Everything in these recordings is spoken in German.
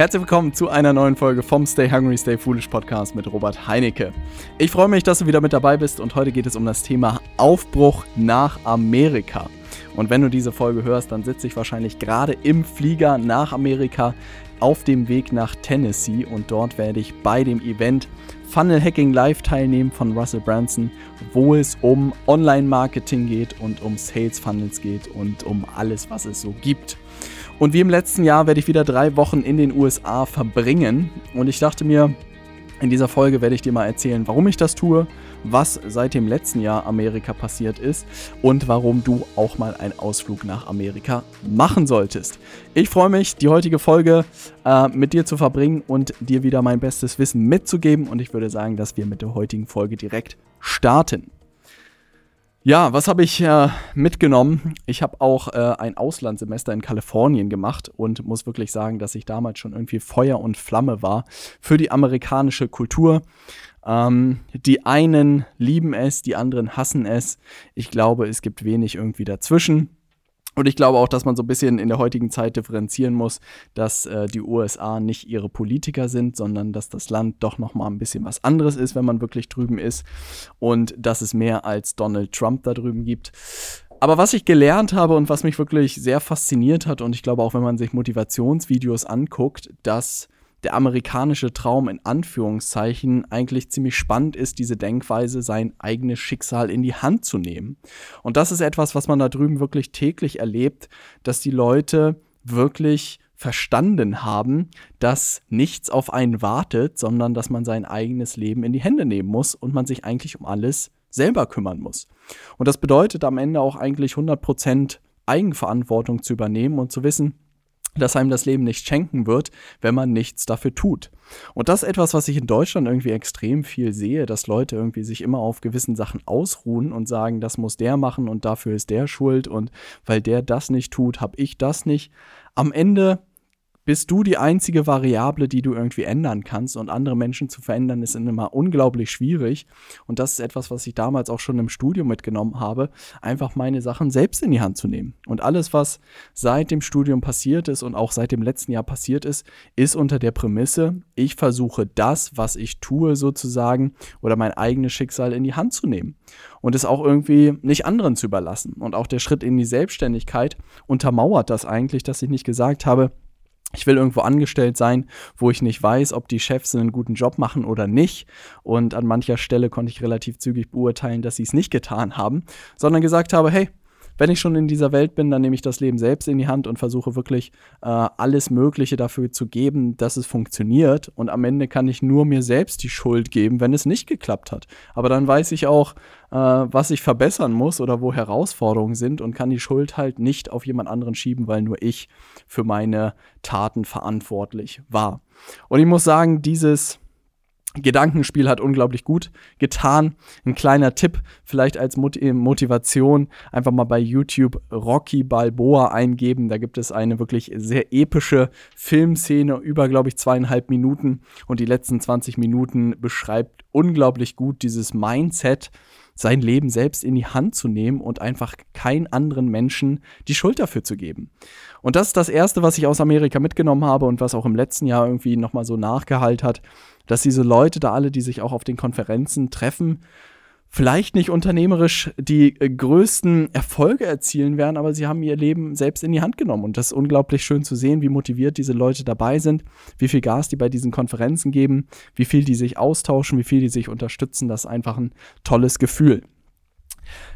Herzlich willkommen zu einer neuen Folge vom Stay Hungry, Stay Foolish Podcast mit Robert Heinecke. Ich freue mich, dass du wieder mit dabei bist und heute geht es um das Thema Aufbruch nach Amerika. Und wenn du diese Folge hörst, dann sitze ich wahrscheinlich gerade im Flieger nach Amerika auf dem Weg nach Tennessee und dort werde ich bei dem Event Funnel Hacking Live teilnehmen von Russell Branson, wo es um Online-Marketing geht und um Sales Funnels geht und um alles, was es so gibt. Und wie im letzten Jahr werde ich wieder drei Wochen in den USA verbringen. Und ich dachte mir, in dieser Folge werde ich dir mal erzählen, warum ich das tue, was seit dem letzten Jahr Amerika passiert ist und warum du auch mal einen Ausflug nach Amerika machen solltest. Ich freue mich, die heutige Folge äh, mit dir zu verbringen und dir wieder mein bestes Wissen mitzugeben. Und ich würde sagen, dass wir mit der heutigen Folge direkt starten. Ja, was habe ich äh, mitgenommen? Ich habe auch äh, ein Auslandssemester in Kalifornien gemacht und muss wirklich sagen, dass ich damals schon irgendwie Feuer und Flamme war für die amerikanische Kultur. Ähm, die einen lieben es, die anderen hassen es. Ich glaube, es gibt wenig irgendwie dazwischen. Und ich glaube auch, dass man so ein bisschen in der heutigen Zeit differenzieren muss, dass äh, die USA nicht ihre Politiker sind, sondern dass das Land doch noch mal ein bisschen was anderes ist, wenn man wirklich drüben ist und dass es mehr als Donald Trump da drüben gibt. Aber was ich gelernt habe und was mich wirklich sehr fasziniert hat und ich glaube auch, wenn man sich Motivationsvideos anguckt, dass der amerikanische Traum in Anführungszeichen eigentlich ziemlich spannend ist, diese Denkweise, sein eigenes Schicksal in die Hand zu nehmen. Und das ist etwas, was man da drüben wirklich täglich erlebt, dass die Leute wirklich verstanden haben, dass nichts auf einen wartet, sondern dass man sein eigenes Leben in die Hände nehmen muss und man sich eigentlich um alles selber kümmern muss. Und das bedeutet am Ende auch eigentlich 100% Eigenverantwortung zu übernehmen und zu wissen, dass einem das Leben nicht schenken wird, wenn man nichts dafür tut. Und das ist etwas, was ich in Deutschland irgendwie extrem viel sehe, dass Leute irgendwie sich immer auf gewissen Sachen ausruhen und sagen, das muss der machen und dafür ist der schuld und weil der das nicht tut, habe ich das nicht. Am Ende bist du die einzige Variable, die du irgendwie ändern kannst. Und andere Menschen zu verändern, ist immer unglaublich schwierig. Und das ist etwas, was ich damals auch schon im Studium mitgenommen habe, einfach meine Sachen selbst in die Hand zu nehmen. Und alles, was seit dem Studium passiert ist und auch seit dem letzten Jahr passiert ist, ist unter der Prämisse, ich versuche das, was ich tue, sozusagen, oder mein eigenes Schicksal in die Hand zu nehmen. Und es auch irgendwie nicht anderen zu überlassen. Und auch der Schritt in die Selbstständigkeit untermauert das eigentlich, dass ich nicht gesagt habe, ich will irgendwo angestellt sein, wo ich nicht weiß, ob die Chefs einen guten Job machen oder nicht. Und an mancher Stelle konnte ich relativ zügig beurteilen, dass sie es nicht getan haben, sondern gesagt habe, hey, wenn ich schon in dieser Welt bin, dann nehme ich das Leben selbst in die Hand und versuche wirklich äh, alles Mögliche dafür zu geben, dass es funktioniert. Und am Ende kann ich nur mir selbst die Schuld geben, wenn es nicht geklappt hat. Aber dann weiß ich auch, äh, was ich verbessern muss oder wo Herausforderungen sind und kann die Schuld halt nicht auf jemand anderen schieben, weil nur ich für meine Taten verantwortlich war. Und ich muss sagen, dieses Gedankenspiel hat unglaublich gut getan. Ein kleiner Tipp, vielleicht als Motivation, einfach mal bei YouTube Rocky Balboa eingeben. Da gibt es eine wirklich sehr epische Filmszene über, glaube ich, zweieinhalb Minuten. Und die letzten 20 Minuten beschreibt unglaublich gut dieses Mindset, sein Leben selbst in die Hand zu nehmen und einfach keinen anderen Menschen die Schuld dafür zu geben. Und das ist das Erste, was ich aus Amerika mitgenommen habe und was auch im letzten Jahr irgendwie nochmal so nachgehalt hat, dass diese Leute da alle, die sich auch auf den Konferenzen treffen, vielleicht nicht unternehmerisch die äh, größten Erfolge erzielen werden, aber sie haben ihr Leben selbst in die Hand genommen. Und das ist unglaublich schön zu sehen, wie motiviert diese Leute dabei sind, wie viel Gas die bei diesen Konferenzen geben, wie viel die sich austauschen, wie viel die sich unterstützen. Das ist einfach ein tolles Gefühl.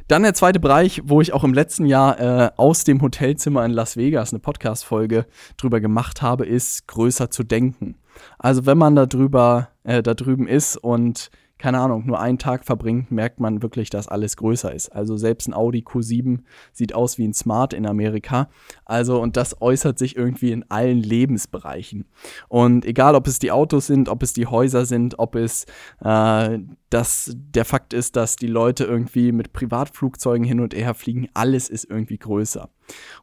Dann der zweite Bereich, wo ich auch im letzten Jahr äh, aus dem Hotelzimmer in Las Vegas eine Podcast-Folge drüber gemacht habe, ist größer zu denken. Also wenn man da drüber, äh, da drüben ist und keine Ahnung, nur einen Tag verbringt, merkt man wirklich, dass alles größer ist. Also selbst ein Audi Q7 sieht aus wie ein Smart in Amerika. Also, und das äußert sich irgendwie in allen Lebensbereichen. Und egal, ob es die Autos sind, ob es die Häuser sind, ob es äh, das, der Fakt ist, dass die Leute irgendwie mit Privatflugzeugen hin und her fliegen, alles ist irgendwie größer.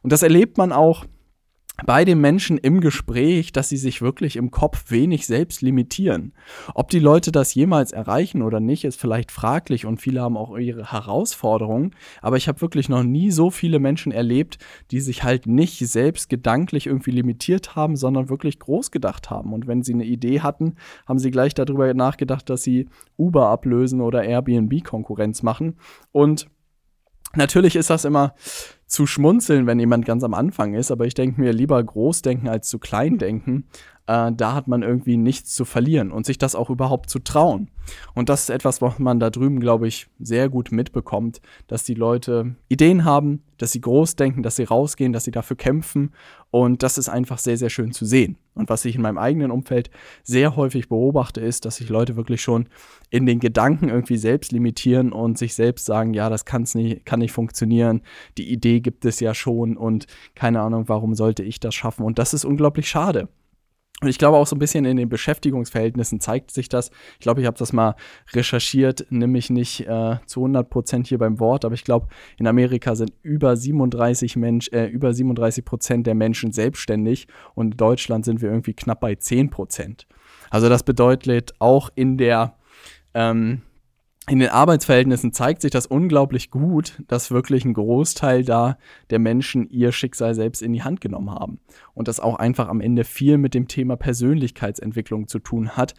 Und das erlebt man auch bei den Menschen im Gespräch, dass sie sich wirklich im Kopf wenig selbst limitieren. Ob die Leute das jemals erreichen oder nicht, ist vielleicht fraglich und viele haben auch ihre Herausforderungen. Aber ich habe wirklich noch nie so viele Menschen erlebt, die sich halt nicht selbst gedanklich irgendwie limitiert haben, sondern wirklich groß gedacht haben. Und wenn sie eine Idee hatten, haben sie gleich darüber nachgedacht, dass sie Uber ablösen oder Airbnb Konkurrenz machen. Und Natürlich ist das immer zu schmunzeln, wenn jemand ganz am Anfang ist, aber ich denke mir lieber groß denken als zu klein denken. Äh, da hat man irgendwie nichts zu verlieren und sich das auch überhaupt zu trauen. Und das ist etwas, was man da drüben, glaube ich, sehr gut mitbekommt, dass die Leute Ideen haben, dass sie groß denken, dass sie rausgehen, dass sie dafür kämpfen. Und das ist einfach sehr, sehr schön zu sehen. Und was ich in meinem eigenen Umfeld sehr häufig beobachte, ist, dass sich Leute wirklich schon in den Gedanken irgendwie selbst limitieren und sich selbst sagen, ja, das kann's nicht, kann nicht funktionieren, die Idee gibt es ja schon und keine Ahnung, warum sollte ich das schaffen? Und das ist unglaublich schade. Und ich glaube auch so ein bisschen in den Beschäftigungsverhältnissen zeigt sich das. Ich glaube, ich habe das mal recherchiert, nämlich nicht äh, zu 100 Prozent hier beim Wort, aber ich glaube, in Amerika sind über 37 Mensch, äh, über 37 Prozent der Menschen selbstständig und in Deutschland sind wir irgendwie knapp bei 10 Prozent. Also das bedeutet auch in der ähm, in den Arbeitsverhältnissen zeigt sich das unglaublich gut, dass wirklich ein Großteil da der Menschen ihr Schicksal selbst in die Hand genommen haben. Und das auch einfach am Ende viel mit dem Thema Persönlichkeitsentwicklung zu tun hat.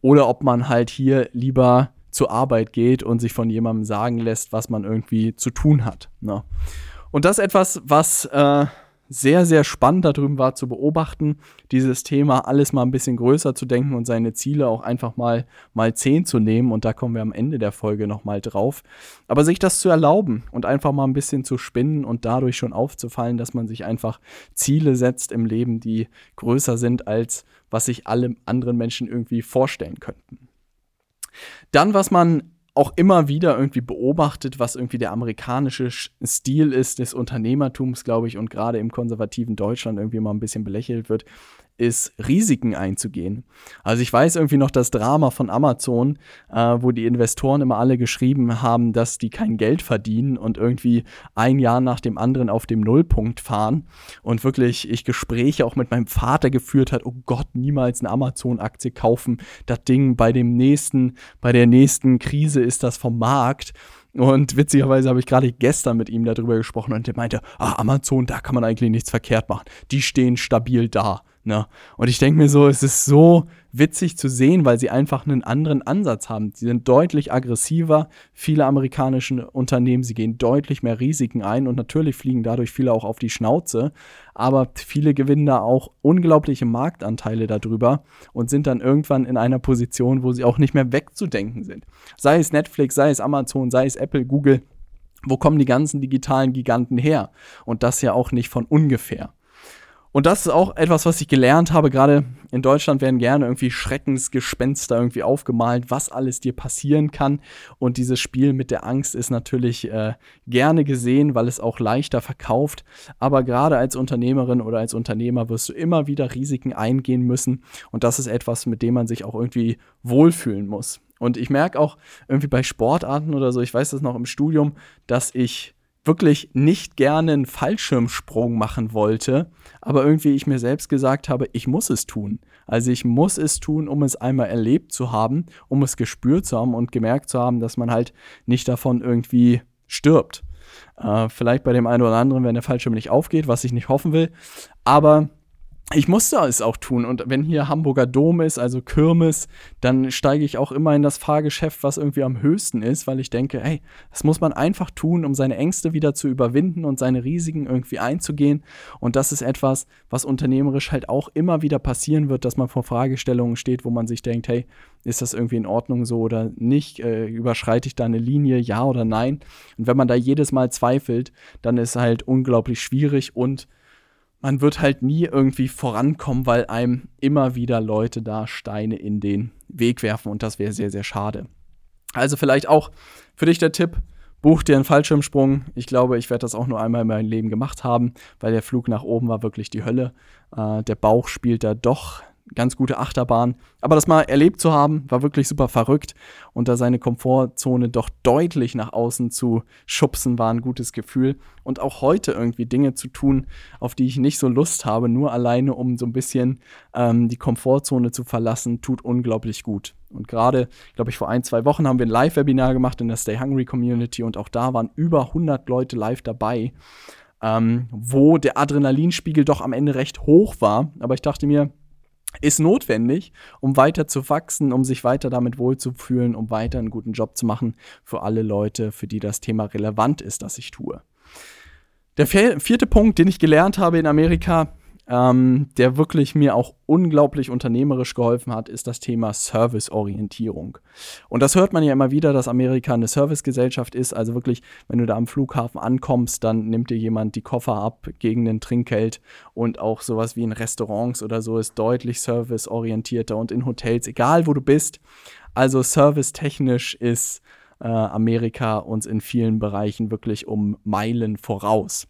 Oder ob man halt hier lieber zur Arbeit geht und sich von jemandem sagen lässt, was man irgendwie zu tun hat. Ne? Und das ist etwas, was äh, sehr, sehr spannend da drüben war zu beobachten, dieses Thema alles mal ein bisschen größer zu denken und seine Ziele auch einfach mal mal zehn zu nehmen. Und da kommen wir am Ende der Folge nochmal drauf. Aber sich das zu erlauben und einfach mal ein bisschen zu spinnen und dadurch schon aufzufallen, dass man sich einfach Ziele setzt im Leben, die größer sind, als was sich alle anderen Menschen irgendwie vorstellen könnten. Dann, was man auch immer wieder irgendwie beobachtet, was irgendwie der amerikanische Stil ist des Unternehmertums, glaube ich, und gerade im konservativen Deutschland irgendwie mal ein bisschen belächelt wird, ist, Risiken einzugehen. Also ich weiß irgendwie noch das Drama von Amazon, äh, wo die Investoren immer alle geschrieben haben, dass die kein Geld verdienen und irgendwie ein Jahr nach dem anderen auf dem Nullpunkt fahren und wirklich ich Gespräche auch mit meinem Vater geführt hat, oh Gott, niemals eine Amazon-Aktie kaufen, das Ding bei dem nächsten, bei der nächsten Krise ist das vom Markt. Und witzigerweise habe ich gerade gestern mit ihm darüber gesprochen und der meinte, ah, Amazon, da kann man eigentlich nichts verkehrt machen. Die stehen stabil da. Ne? Und ich denke mir so, es ist so witzig zu sehen, weil sie einfach einen anderen Ansatz haben. Sie sind deutlich aggressiver, viele amerikanische Unternehmen, sie gehen deutlich mehr Risiken ein und natürlich fliegen dadurch viele auch auf die Schnauze, aber viele gewinnen da auch unglaubliche Marktanteile darüber und sind dann irgendwann in einer Position, wo sie auch nicht mehr wegzudenken sind. Sei es Netflix, sei es Amazon, sei es Apple, Google, wo kommen die ganzen digitalen Giganten her? Und das ja auch nicht von ungefähr. Und das ist auch etwas, was ich gelernt habe. Gerade in Deutschland werden gerne irgendwie Schreckensgespenster irgendwie aufgemalt, was alles dir passieren kann. Und dieses Spiel mit der Angst ist natürlich äh, gerne gesehen, weil es auch leichter verkauft. Aber gerade als Unternehmerin oder als Unternehmer wirst du immer wieder Risiken eingehen müssen. Und das ist etwas, mit dem man sich auch irgendwie wohlfühlen muss. Und ich merke auch irgendwie bei Sportarten oder so, ich weiß das noch im Studium, dass ich wirklich nicht gerne einen Fallschirmsprung machen wollte, aber irgendwie ich mir selbst gesagt habe, ich muss es tun. Also ich muss es tun, um es einmal erlebt zu haben, um es gespürt zu haben und gemerkt zu haben, dass man halt nicht davon irgendwie stirbt. Äh, vielleicht bei dem einen oder anderen, wenn der Fallschirm nicht aufgeht, was ich nicht hoffen will, aber ich musste es auch tun. Und wenn hier Hamburger Dom ist, also Kirmes, dann steige ich auch immer in das Fahrgeschäft, was irgendwie am höchsten ist, weil ich denke, hey, das muss man einfach tun, um seine Ängste wieder zu überwinden und seine Risiken irgendwie einzugehen. Und das ist etwas, was unternehmerisch halt auch immer wieder passieren wird, dass man vor Fragestellungen steht, wo man sich denkt, hey, ist das irgendwie in Ordnung so oder nicht? Äh, überschreite ich da eine Linie, ja oder nein? Und wenn man da jedes Mal zweifelt, dann ist halt unglaublich schwierig und man wird halt nie irgendwie vorankommen, weil einem immer wieder Leute da Steine in den Weg werfen und das wäre sehr, sehr schade. Also vielleicht auch für dich der Tipp, buch dir einen Fallschirmsprung. Ich glaube, ich werde das auch nur einmal in meinem Leben gemacht haben, weil der Flug nach oben war wirklich die Hölle. Äh, der Bauch spielt da doch ganz gute Achterbahn. Aber das mal erlebt zu haben, war wirklich super verrückt. Und da seine Komfortzone doch deutlich nach außen zu schubsen, war ein gutes Gefühl. Und auch heute irgendwie Dinge zu tun, auf die ich nicht so Lust habe, nur alleine, um so ein bisschen ähm, die Komfortzone zu verlassen, tut unglaublich gut. Und gerade, glaube ich, vor ein, zwei Wochen haben wir ein Live-Webinar gemacht in der Stay Hungry Community und auch da waren über 100 Leute live dabei ähm, wo der Adrenalinspiegel doch am Ende recht hoch war. Aber ich dachte mir, ist notwendig, um weiter zu wachsen, um sich weiter damit wohlzufühlen, um weiter einen guten Job zu machen für alle Leute, für die das Thema relevant ist, das ich tue. Der vierte Punkt, den ich gelernt habe in Amerika, ähm, der wirklich mir auch unglaublich unternehmerisch geholfen hat, ist das Thema Serviceorientierung. Und das hört man ja immer wieder, dass Amerika eine Servicegesellschaft ist. Also wirklich, wenn du da am Flughafen ankommst, dann nimmt dir jemand die Koffer ab gegen ein Trinkgeld. Und auch sowas wie in Restaurants oder so ist deutlich serviceorientierter und in Hotels, egal wo du bist. Also servicetechnisch ist äh, Amerika uns in vielen Bereichen wirklich um Meilen voraus.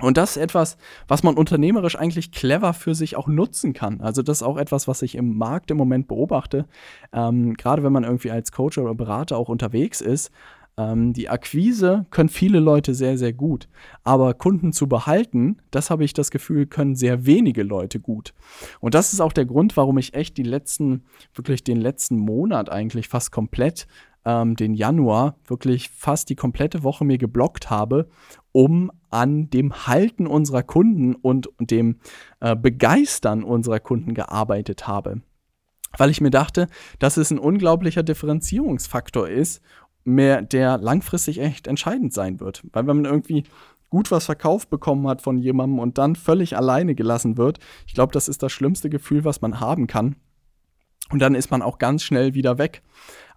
Und das ist etwas, was man unternehmerisch eigentlich clever für sich auch nutzen kann. Also das ist auch etwas, was ich im Markt im Moment beobachte. Ähm, gerade wenn man irgendwie als Coach oder Berater auch unterwegs ist. Ähm, die Akquise können viele Leute sehr, sehr gut. Aber Kunden zu behalten, das habe ich das Gefühl, können sehr wenige Leute gut. Und das ist auch der Grund, warum ich echt die letzten, wirklich den letzten Monat eigentlich fast komplett ähm, den Januar wirklich fast die komplette Woche mir geblockt habe, um an dem Halten unserer Kunden und dem äh, Begeistern unserer Kunden gearbeitet habe. Weil ich mir dachte, dass es ein unglaublicher Differenzierungsfaktor ist, mehr, der langfristig echt entscheidend sein wird. Weil wenn man irgendwie gut was verkauft bekommen hat von jemandem und dann völlig alleine gelassen wird, ich glaube, das ist das schlimmste Gefühl, was man haben kann. Und dann ist man auch ganz schnell wieder weg.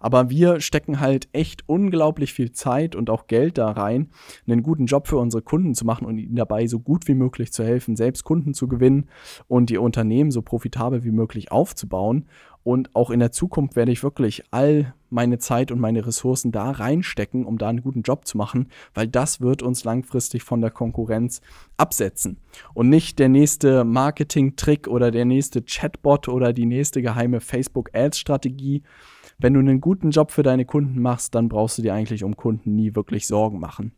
Aber wir stecken halt echt unglaublich viel Zeit und auch Geld da rein, einen guten Job für unsere Kunden zu machen und ihnen dabei so gut wie möglich zu helfen, selbst Kunden zu gewinnen und die Unternehmen so profitabel wie möglich aufzubauen. Und auch in der Zukunft werde ich wirklich all meine Zeit und meine Ressourcen da reinstecken, um da einen guten Job zu machen, weil das wird uns langfristig von der Konkurrenz absetzen. Und nicht der nächste Marketing-Trick oder der nächste Chatbot oder die nächste geheime Facebook-Ads-Strategie. Wenn du einen guten Job für deine Kunden machst, dann brauchst du dir eigentlich um Kunden nie wirklich Sorgen machen.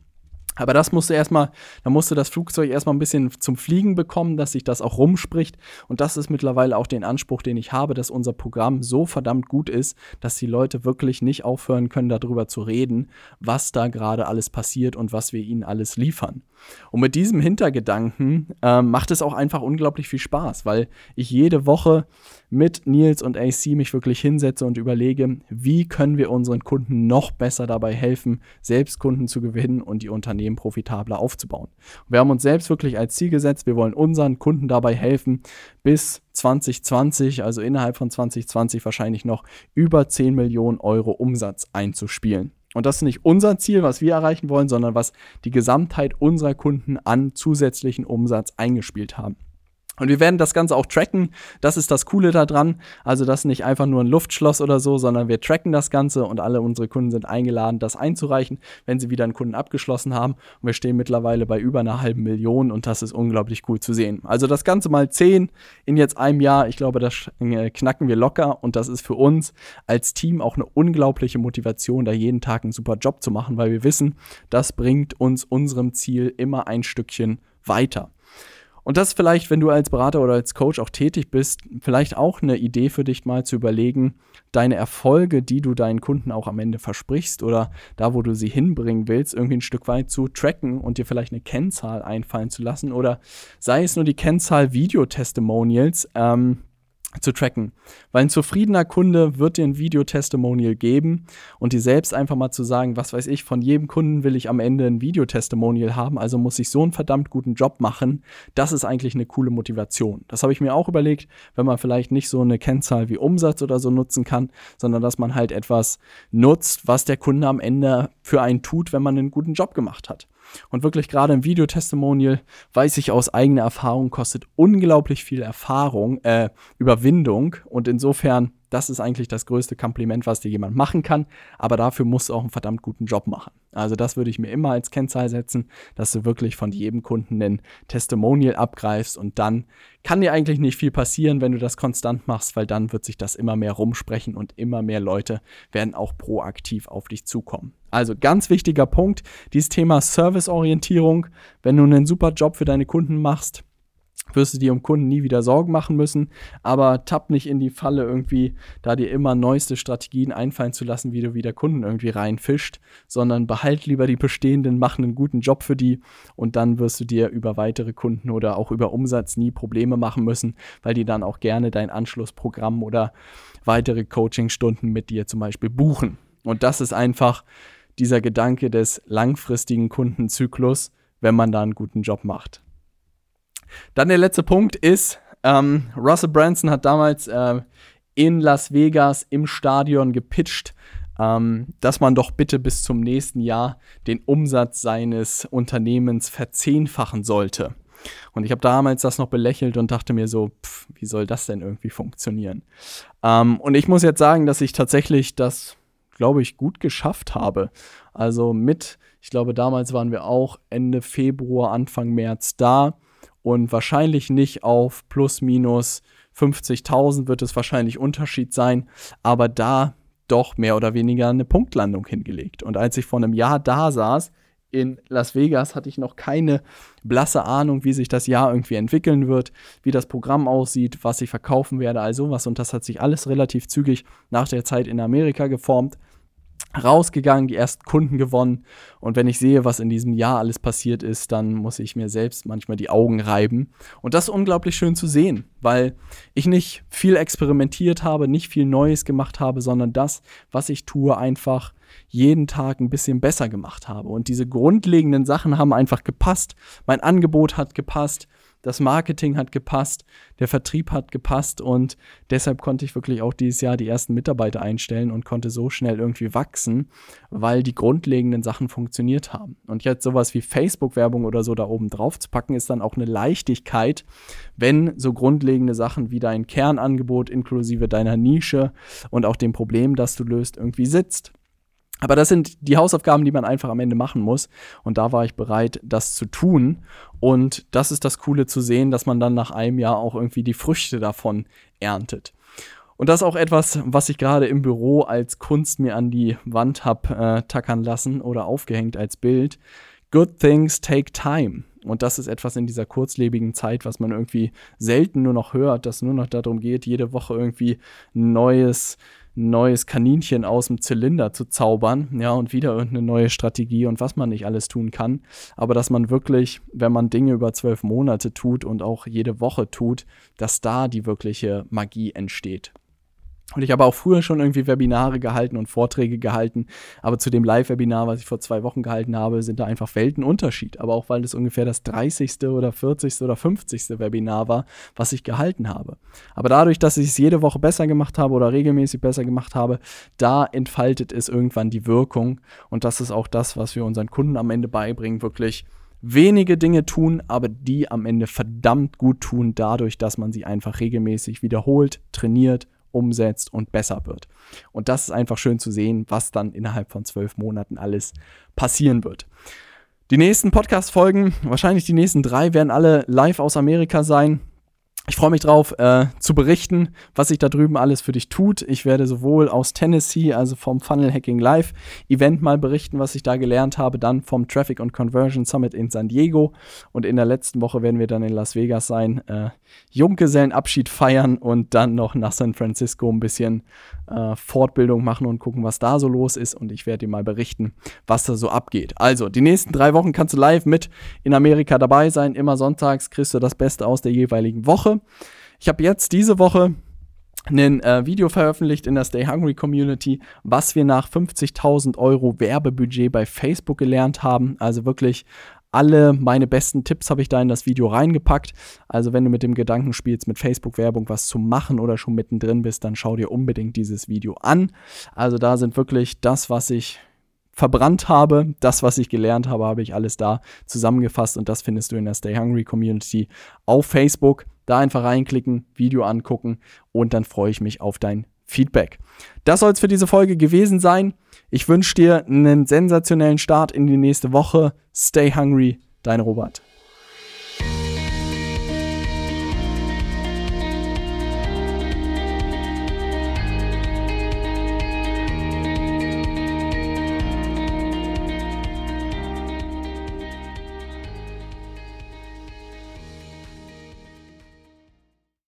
Aber das musste erstmal, da musste das Flugzeug erstmal ein bisschen zum Fliegen bekommen, dass sich das auch rumspricht. Und das ist mittlerweile auch den Anspruch, den ich habe, dass unser Programm so verdammt gut ist, dass die Leute wirklich nicht aufhören können, darüber zu reden, was da gerade alles passiert und was wir ihnen alles liefern. Und mit diesem Hintergedanken äh, macht es auch einfach unglaublich viel Spaß, weil ich jede Woche mit Nils und AC mich wirklich hinsetze und überlege, wie können wir unseren Kunden noch besser dabei helfen, selbst Kunden zu gewinnen und die Unternehmen profitabler aufzubauen. Und wir haben uns selbst wirklich als Ziel gesetzt, wir wollen unseren Kunden dabei helfen, bis 2020, also innerhalb von 2020 wahrscheinlich noch über 10 Millionen Euro Umsatz einzuspielen. Und das ist nicht unser Ziel, was wir erreichen wollen, sondern was die Gesamtheit unserer Kunden an zusätzlichen Umsatz eingespielt haben. Und wir werden das Ganze auch tracken. Das ist das Coole daran. Also das ist nicht einfach nur ein Luftschloss oder so, sondern wir tracken das Ganze und alle unsere Kunden sind eingeladen, das einzureichen, wenn sie wieder einen Kunden abgeschlossen haben. Und wir stehen mittlerweile bei über einer halben Million und das ist unglaublich cool zu sehen. Also das Ganze mal 10 in jetzt einem Jahr. Ich glaube, das äh, knacken wir locker und das ist für uns als Team auch eine unglaubliche Motivation, da jeden Tag einen super Job zu machen, weil wir wissen, das bringt uns unserem Ziel immer ein Stückchen weiter. Und das vielleicht, wenn du als Berater oder als Coach auch tätig bist, vielleicht auch eine Idee für dich mal zu überlegen, deine Erfolge, die du deinen Kunden auch am Ende versprichst oder da, wo du sie hinbringen willst, irgendwie ein Stück weit zu tracken und dir vielleicht eine Kennzahl einfallen zu lassen oder sei es nur die Kennzahl Videotestimonials, ähm, zu tracken. Weil ein zufriedener Kunde wird dir ein Videotestimonial geben und dir selbst einfach mal zu sagen, was weiß ich, von jedem Kunden will ich am Ende ein Videotestimonial haben, also muss ich so einen verdammt guten Job machen, das ist eigentlich eine coole Motivation. Das habe ich mir auch überlegt, wenn man vielleicht nicht so eine Kennzahl wie Umsatz oder so nutzen kann, sondern dass man halt etwas nutzt, was der Kunde am Ende für einen tut, wenn man einen guten Job gemacht hat. Und wirklich gerade im Videotestimonial weiß ich aus eigener Erfahrung, kostet unglaublich viel Erfahrung, äh, Überwindung. Und insofern, das ist eigentlich das größte Kompliment, was dir jemand machen kann. Aber dafür musst du auch einen verdammt guten Job machen. Also das würde ich mir immer als Kennzahl setzen, dass du wirklich von jedem Kunden einen Testimonial abgreifst und dann kann dir eigentlich nicht viel passieren, wenn du das konstant machst, weil dann wird sich das immer mehr rumsprechen und immer mehr Leute werden auch proaktiv auf dich zukommen. Also ganz wichtiger Punkt, dieses Thema Serviceorientierung. Wenn du einen super Job für deine Kunden machst, wirst du dir um Kunden nie wieder Sorgen machen müssen. Aber tapp nicht in die Falle irgendwie, da dir immer neueste Strategien einfallen zu lassen, wie du wieder Kunden irgendwie reinfischt, sondern behalt lieber die bestehenden, mach einen guten Job für die und dann wirst du dir über weitere Kunden oder auch über Umsatz nie Probleme machen müssen, weil die dann auch gerne dein Anschlussprogramm oder weitere Coachingstunden mit dir zum Beispiel buchen. Und das ist einfach dieser Gedanke des langfristigen Kundenzyklus, wenn man da einen guten Job macht. Dann der letzte Punkt ist, ähm, Russell Branson hat damals äh, in Las Vegas im Stadion gepitcht, ähm, dass man doch bitte bis zum nächsten Jahr den Umsatz seines Unternehmens verzehnfachen sollte. Und ich habe damals das noch belächelt und dachte mir so, pff, wie soll das denn irgendwie funktionieren? Ähm, und ich muss jetzt sagen, dass ich tatsächlich das, glaube ich, gut geschafft habe. Also mit, ich glaube, damals waren wir auch Ende Februar, Anfang März da und wahrscheinlich nicht auf plus minus 50.000 wird es wahrscheinlich Unterschied sein, aber da doch mehr oder weniger eine Punktlandung hingelegt. Und als ich vor einem Jahr da saß, in Las Vegas hatte ich noch keine blasse Ahnung, wie sich das Jahr irgendwie entwickeln wird, wie das Programm aussieht, was ich verkaufen werde, all sowas. Und das hat sich alles relativ zügig nach der Zeit in Amerika geformt rausgegangen, die ersten Kunden gewonnen. Und wenn ich sehe, was in diesem Jahr alles passiert ist, dann muss ich mir selbst manchmal die Augen reiben. Und das ist unglaublich schön zu sehen, weil ich nicht viel experimentiert habe, nicht viel Neues gemacht habe, sondern das, was ich tue, einfach jeden Tag ein bisschen besser gemacht habe. Und diese grundlegenden Sachen haben einfach gepasst. Mein Angebot hat gepasst das Marketing hat gepasst, der Vertrieb hat gepasst und deshalb konnte ich wirklich auch dieses Jahr die ersten Mitarbeiter einstellen und konnte so schnell irgendwie wachsen, weil die grundlegenden Sachen funktioniert haben. Und jetzt sowas wie Facebook-Werbung oder so da oben drauf zu packen, ist dann auch eine Leichtigkeit, wenn so grundlegende Sachen wie dein Kernangebot inklusive deiner Nische und auch dem Problem, das du löst, irgendwie sitzt. Aber das sind die Hausaufgaben, die man einfach am Ende machen muss. Und da war ich bereit, das zu tun. Und das ist das Coole zu sehen, dass man dann nach einem Jahr auch irgendwie die Früchte davon erntet. Und das ist auch etwas, was ich gerade im Büro als Kunst mir an die Wand habe äh, tackern lassen oder aufgehängt als Bild. Good things take time. Und das ist etwas in dieser kurzlebigen Zeit, was man irgendwie selten nur noch hört, dass nur noch darum geht, jede Woche irgendwie ein neues neues Kaninchen aus dem Zylinder zu zaubern, ja, und wieder irgendeine neue Strategie und was man nicht alles tun kann. Aber dass man wirklich, wenn man Dinge über zwölf Monate tut und auch jede Woche tut, dass da die wirkliche Magie entsteht. Und ich habe auch früher schon irgendwie Webinare gehalten und Vorträge gehalten, aber zu dem Live-Webinar, was ich vor zwei Wochen gehalten habe, sind da einfach Weltenunterschied. Aber auch weil das ungefähr das 30. oder 40. oder 50. Webinar war, was ich gehalten habe. Aber dadurch, dass ich es jede Woche besser gemacht habe oder regelmäßig besser gemacht habe, da entfaltet es irgendwann die Wirkung. Und das ist auch das, was wir unseren Kunden am Ende beibringen, wirklich wenige Dinge tun, aber die am Ende verdammt gut tun, dadurch, dass man sie einfach regelmäßig wiederholt, trainiert umsetzt und besser wird. Und das ist einfach schön zu sehen, was dann innerhalb von zwölf Monaten alles passieren wird. Die nächsten Podcast-Folgen, wahrscheinlich die nächsten drei, werden alle live aus Amerika sein. Ich freue mich drauf, äh, zu berichten, was sich da drüben alles für dich tut. Ich werde sowohl aus Tennessee, also vom Funnel Hacking Live Event mal berichten, was ich da gelernt habe, dann vom Traffic and Conversion Summit in San Diego und in der letzten Woche werden wir dann in Las Vegas sein, äh, Junggesellenabschied feiern und dann noch nach San Francisco ein bisschen äh, Fortbildung machen und gucken, was da so los ist und ich werde dir mal berichten, was da so abgeht. Also, die nächsten drei Wochen kannst du live mit in Amerika dabei sein. Immer sonntags kriegst du das Beste aus der jeweiligen Woche. Ich habe jetzt diese Woche ein äh, Video veröffentlicht in der Stay Hungry Community, was wir nach 50.000 Euro Werbebudget bei Facebook gelernt haben. Also wirklich alle meine besten Tipps habe ich da in das Video reingepackt. Also wenn du mit dem Gedanken spielst, mit Facebook-Werbung was zu machen oder schon mittendrin bist, dann schau dir unbedingt dieses Video an. Also da sind wirklich das, was ich verbrannt habe. Das, was ich gelernt habe, habe ich alles da zusammengefasst und das findest du in der Stay Hungry Community auf Facebook. Da einfach reinklicken, Video angucken und dann freue ich mich auf dein Feedback. Das soll es für diese Folge gewesen sein. Ich wünsche dir einen sensationellen Start in die nächste Woche. Stay hungry, dein Robert.